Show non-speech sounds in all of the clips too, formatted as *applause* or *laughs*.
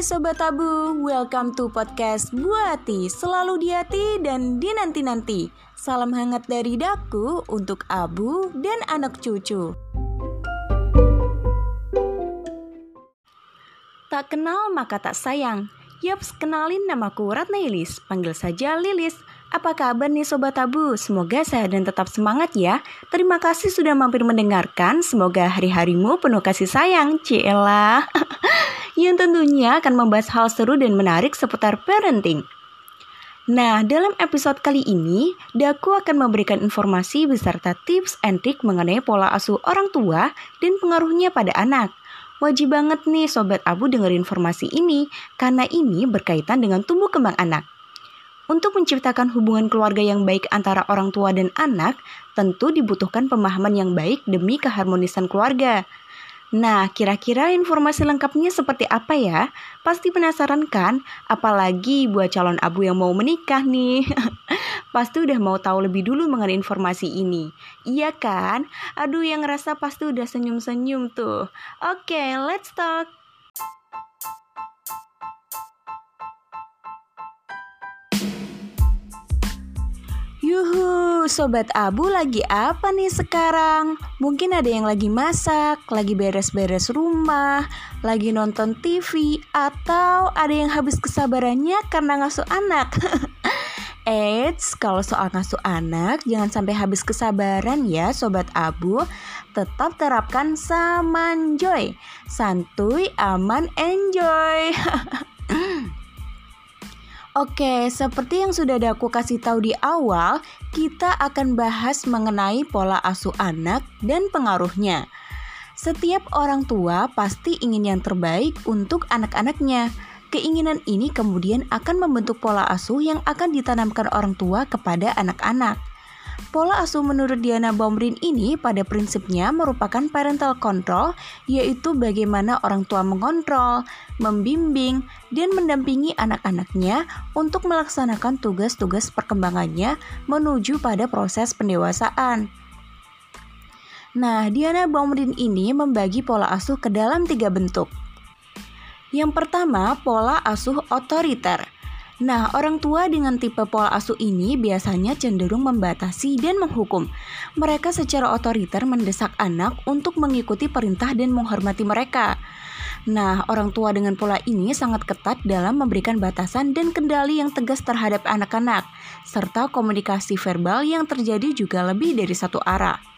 Sobat Tabu, welcome to podcast Buati Selalu di hati dan di nanti-nanti Salam hangat dari Daku untuk Abu dan anak cucu Tak kenal maka tak sayang Yaps, kenalin namaku Ratna Ilis Panggil saja Lilis apa kabar nih Sobat Tabu? Semoga sehat dan tetap semangat ya. Terima kasih sudah mampir mendengarkan. Semoga hari-harimu penuh kasih sayang, Ciela. *laughs* yang tentunya akan membahas hal seru dan menarik seputar parenting. Nah, dalam episode kali ini, Daku akan memberikan informasi beserta tips and trick mengenai pola asuh orang tua dan pengaruhnya pada anak. Wajib banget nih Sobat Abu dengar informasi ini, karena ini berkaitan dengan tumbuh kembang anak. Untuk menciptakan hubungan keluarga yang baik antara orang tua dan anak, tentu dibutuhkan pemahaman yang baik demi keharmonisan keluarga. Nah, kira-kira informasi lengkapnya seperti apa ya? Pasti penasaran kan? Apalagi buat calon abu yang mau menikah nih. *laughs* pasti udah mau tahu lebih dulu mengenai informasi ini. Iya kan? Aduh, yang ngerasa pasti udah senyum-senyum tuh. Oke, okay, let's talk. Yuhu, Sobat Abu lagi apa nih sekarang? Mungkin ada yang lagi masak, lagi beres-beres rumah, lagi nonton TV, atau ada yang habis kesabarannya karena ngasuh anak. *laughs* Eits, kalau soal ngasuh anak, jangan sampai habis kesabaran ya Sobat Abu. Tetap terapkan samanjoy. Santuy, aman, enjoy. *laughs* Oke, seperti yang sudah aku kasih tahu di awal, kita akan bahas mengenai pola asuh anak dan pengaruhnya. Setiap orang tua pasti ingin yang terbaik untuk anak-anaknya. Keinginan ini kemudian akan membentuk pola asuh yang akan ditanamkan orang tua kepada anak-anak. Pola asuh menurut Diana Baumrin ini pada prinsipnya merupakan parental control, yaitu bagaimana orang tua mengontrol, membimbing, dan mendampingi anak-anaknya untuk melaksanakan tugas-tugas perkembangannya menuju pada proses pendewasaan. Nah, Diana Baumrin ini membagi pola asuh ke dalam tiga bentuk. Yang pertama, pola asuh otoriter. Nah, orang tua dengan tipe pola asuh ini biasanya cenderung membatasi dan menghukum. Mereka secara otoriter mendesak anak untuk mengikuti perintah dan menghormati mereka. Nah, orang tua dengan pola ini sangat ketat dalam memberikan batasan dan kendali yang tegas terhadap anak-anak, serta komunikasi verbal yang terjadi juga lebih dari satu arah.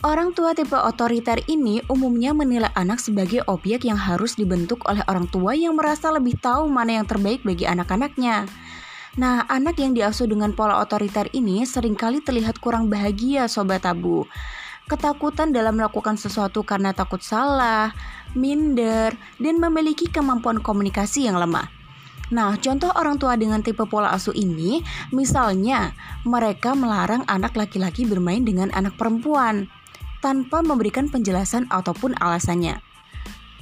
Orang tua tipe otoriter ini umumnya menilai anak sebagai objek yang harus dibentuk oleh orang tua yang merasa lebih tahu mana yang terbaik bagi anak-anaknya. Nah, anak yang diasuh dengan pola otoriter ini sering kali terlihat kurang bahagia, sobat tabu. Ketakutan dalam melakukan sesuatu karena takut salah, minder, dan memiliki kemampuan komunikasi yang lemah. Nah, contoh orang tua dengan tipe pola asuh ini, misalnya mereka melarang anak laki-laki bermain dengan anak perempuan tanpa memberikan penjelasan ataupun alasannya.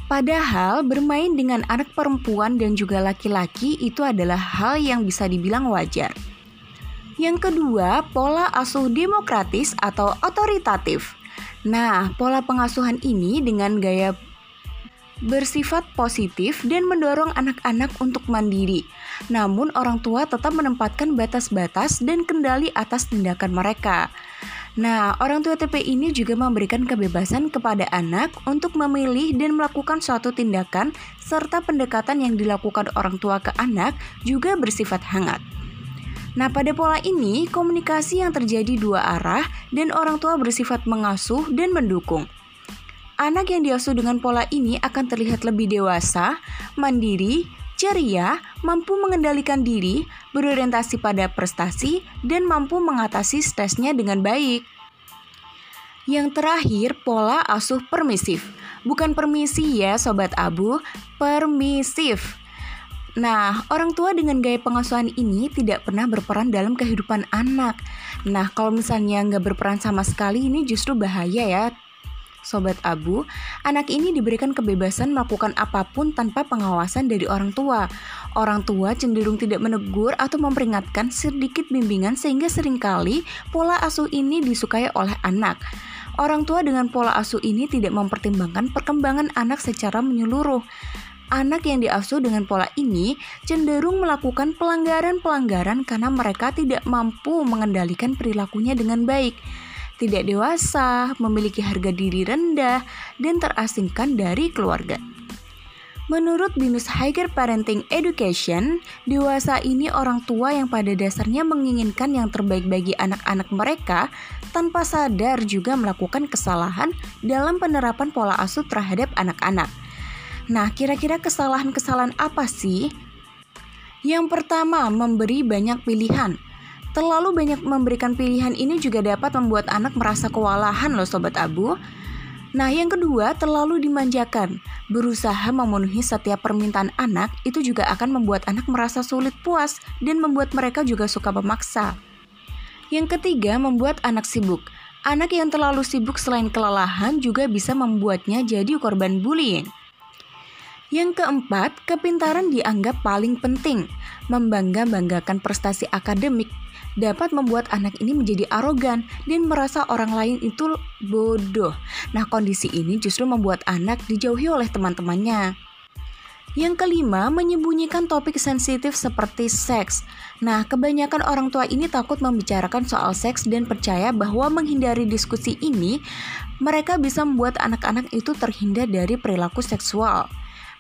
Padahal bermain dengan anak perempuan dan juga laki-laki itu adalah hal yang bisa dibilang wajar. Yang kedua, pola asuh demokratis atau otoritatif. Nah, pola pengasuhan ini dengan gaya bersifat positif dan mendorong anak-anak untuk mandiri. Namun, orang tua tetap menempatkan batas-batas dan kendali atas tindakan mereka. Nah, orang tua TP ini juga memberikan kebebasan kepada anak untuk memilih dan melakukan suatu tindakan serta pendekatan yang dilakukan orang tua ke anak juga bersifat hangat. Nah, pada pola ini, komunikasi yang terjadi dua arah dan orang tua bersifat mengasuh dan mendukung. Anak yang diasuh dengan pola ini akan terlihat lebih dewasa, mandiri, ceria, mampu mengendalikan diri, berorientasi pada prestasi, dan mampu mengatasi stresnya dengan baik. Yang terakhir, pola asuh permisif. Bukan permisi ya, sobat abu, permisif. Nah, orang tua dengan gaya pengasuhan ini tidak pernah berperan dalam kehidupan anak. Nah, kalau misalnya nggak berperan sama sekali, ini justru bahaya ya, Sobat Abu, anak ini diberikan kebebasan melakukan apa pun tanpa pengawasan dari orang tua. Orang tua cenderung tidak menegur atau memperingatkan sedikit bimbingan sehingga sering kali pola asuh ini disukai oleh anak. Orang tua dengan pola asuh ini tidak mempertimbangkan perkembangan anak secara menyeluruh. anak yang diasuh dengan pola ini cenderung melakukan pelanggaran-pelanggaran karena mereka tidak mampu mengendalikan perilakunya dengan baik tidak dewasa, memiliki harga diri rendah, dan terasingkan dari keluarga. Menurut Binus Higher Parenting Education, dewasa ini orang tua yang pada dasarnya menginginkan yang terbaik bagi anak-anak mereka tanpa sadar juga melakukan kesalahan dalam penerapan pola asuh terhadap anak-anak. Nah, kira-kira kesalahan-kesalahan apa sih? Yang pertama, memberi banyak pilihan. Terlalu banyak memberikan pilihan ini juga dapat membuat anak merasa kewalahan loh sobat abu. Nah, yang kedua, terlalu dimanjakan. Berusaha memenuhi setiap permintaan anak itu juga akan membuat anak merasa sulit puas dan membuat mereka juga suka memaksa. Yang ketiga, membuat anak sibuk. Anak yang terlalu sibuk selain kelelahan juga bisa membuatnya jadi korban bullying. Yang keempat, kepintaran dianggap paling penting. Membangga-banggakan prestasi akademik dapat membuat anak ini menjadi arogan dan merasa orang lain itu bodoh. Nah, kondisi ini justru membuat anak dijauhi oleh teman-temannya. Yang kelima, menyembunyikan topik sensitif seperti seks. Nah, kebanyakan orang tua ini takut membicarakan soal seks dan percaya bahwa menghindari diskusi ini, mereka bisa membuat anak-anak itu terhindar dari perilaku seksual.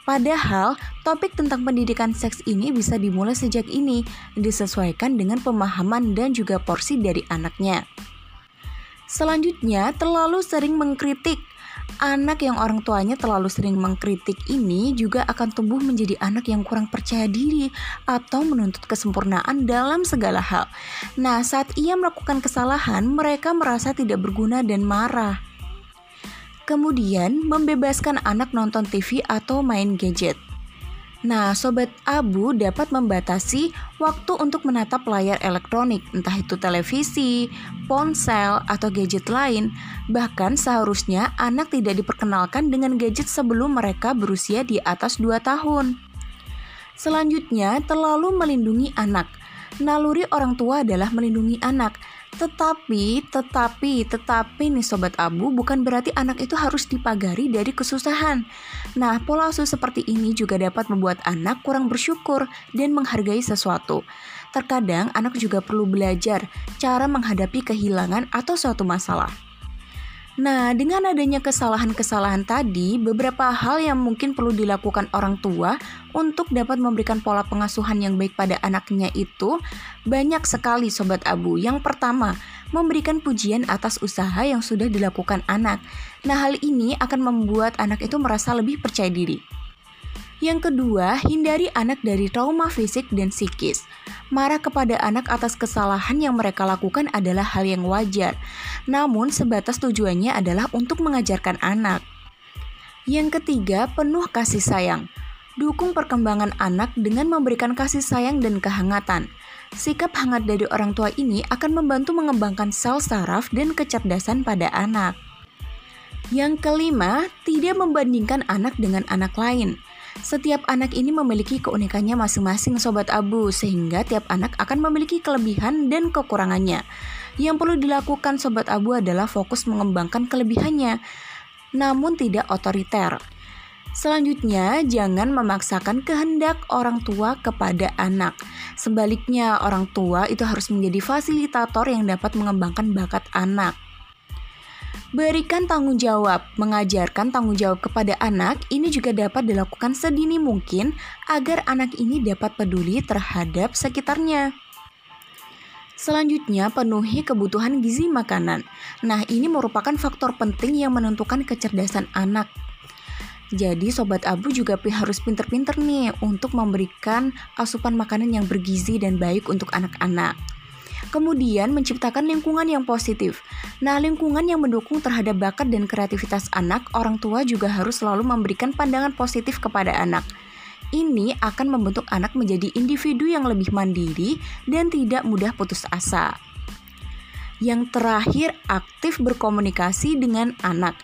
Padahal, topik tentang pendidikan seks ini bisa dimulai sejak ini, disesuaikan dengan pemahaman dan juga porsi dari anaknya. Selanjutnya, terlalu sering mengkritik. Anak yang orang tuanya terlalu sering mengkritik ini juga akan tumbuh menjadi anak yang kurang percaya diri atau menuntut kesempurnaan dalam segala hal. Nah, saat ia melakukan kesalahan, mereka merasa tidak berguna dan marah. Kemudian, membebaskan anak nonton TV atau main gadget. Nah, sobat abu dapat membatasi waktu untuk menatap layar elektronik, entah itu televisi, ponsel, atau gadget lain. Bahkan seharusnya anak tidak diperkenalkan dengan gadget sebelum mereka berusia di atas 2 tahun. Selanjutnya, terlalu melindungi anak. Naluri orang tua adalah melindungi anak. Tetapi, tetapi, tetapi nih sobat abu bukan berarti anak itu harus dipagari dari kesusahan. Nah, pola asuh seperti ini juga dapat membuat anak kurang bersyukur dan menghargai sesuatu. Terkadang anak juga perlu belajar cara menghadapi kehilangan atau suatu masalah. Nah, dengan adanya kesalahan-kesalahan tadi, beberapa hal yang mungkin perlu dilakukan orang tua untuk dapat memberikan pola pengasuhan yang baik pada anaknya itu banyak sekali sobat abu. Yang pertama, memberikan pujian atas usaha yang sudah dilakukan anak. Nah, hal ini akan membuat anak itu merasa lebih percaya diri. Yang kedua, hindari anak dari trauma fisik dan psikis. Marah kepada anak atas kesalahan yang mereka lakukan adalah hal yang wajar, namun sebatas tujuannya adalah untuk mengajarkan anak. Yang ketiga, penuh kasih sayang. Dukung perkembangan anak dengan memberikan kasih sayang dan kehangatan. Sikap hangat dari orang tua ini akan membantu mengembangkan sel saraf dan kecerdasan pada anak. Yang kelima, tidak membandingkan anak dengan anak lain. Setiap anak ini memiliki keunikannya masing-masing sobat abu sehingga tiap anak akan memiliki kelebihan dan kekurangannya. Yang perlu dilakukan sobat abu adalah fokus mengembangkan kelebihannya namun tidak otoriter. Selanjutnya, jangan memaksakan kehendak orang tua kepada anak. Sebaliknya, orang tua itu harus menjadi fasilitator yang dapat mengembangkan bakat anak. Berikan tanggung jawab, mengajarkan tanggung jawab kepada anak ini juga dapat dilakukan sedini mungkin agar anak ini dapat peduli terhadap sekitarnya. Selanjutnya, penuhi kebutuhan gizi makanan. Nah, ini merupakan faktor penting yang menentukan kecerdasan anak. Jadi, sobat abu juga harus pinter-pinter nih untuk memberikan asupan makanan yang bergizi dan baik untuk anak-anak. Kemudian menciptakan lingkungan yang positif. Nah, lingkungan yang mendukung terhadap bakat dan kreativitas anak, orang tua juga harus selalu memberikan pandangan positif kepada anak. Ini akan membentuk anak menjadi individu yang lebih mandiri dan tidak mudah putus asa. Yang terakhir, aktif berkomunikasi dengan anak.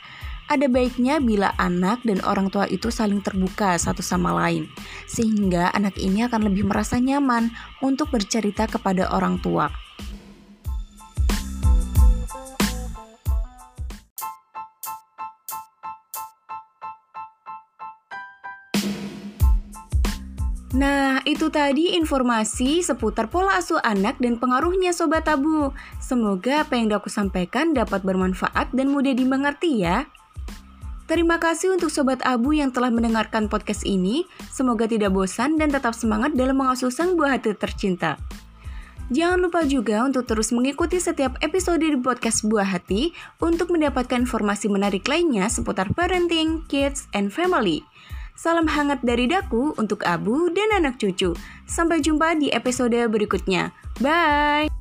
Ada baiknya bila anak dan orang tua itu saling terbuka satu sama lain, sehingga anak ini akan lebih merasa nyaman untuk bercerita kepada orang tua. Nah, itu tadi informasi seputar pola asuh anak dan pengaruhnya Sobat Tabu. Semoga apa yang aku sampaikan dapat bermanfaat dan mudah dimengerti ya. Terima kasih untuk Sobat Abu yang telah mendengarkan podcast ini. Semoga tidak bosan dan tetap semangat dalam mengasuh sang buah hati tercinta. Jangan lupa juga untuk terus mengikuti setiap episode di podcast Buah Hati untuk mendapatkan informasi menarik lainnya seputar parenting, kids, and family. Salam hangat dari daku untuk Abu dan anak cucu. Sampai jumpa di episode berikutnya. Bye!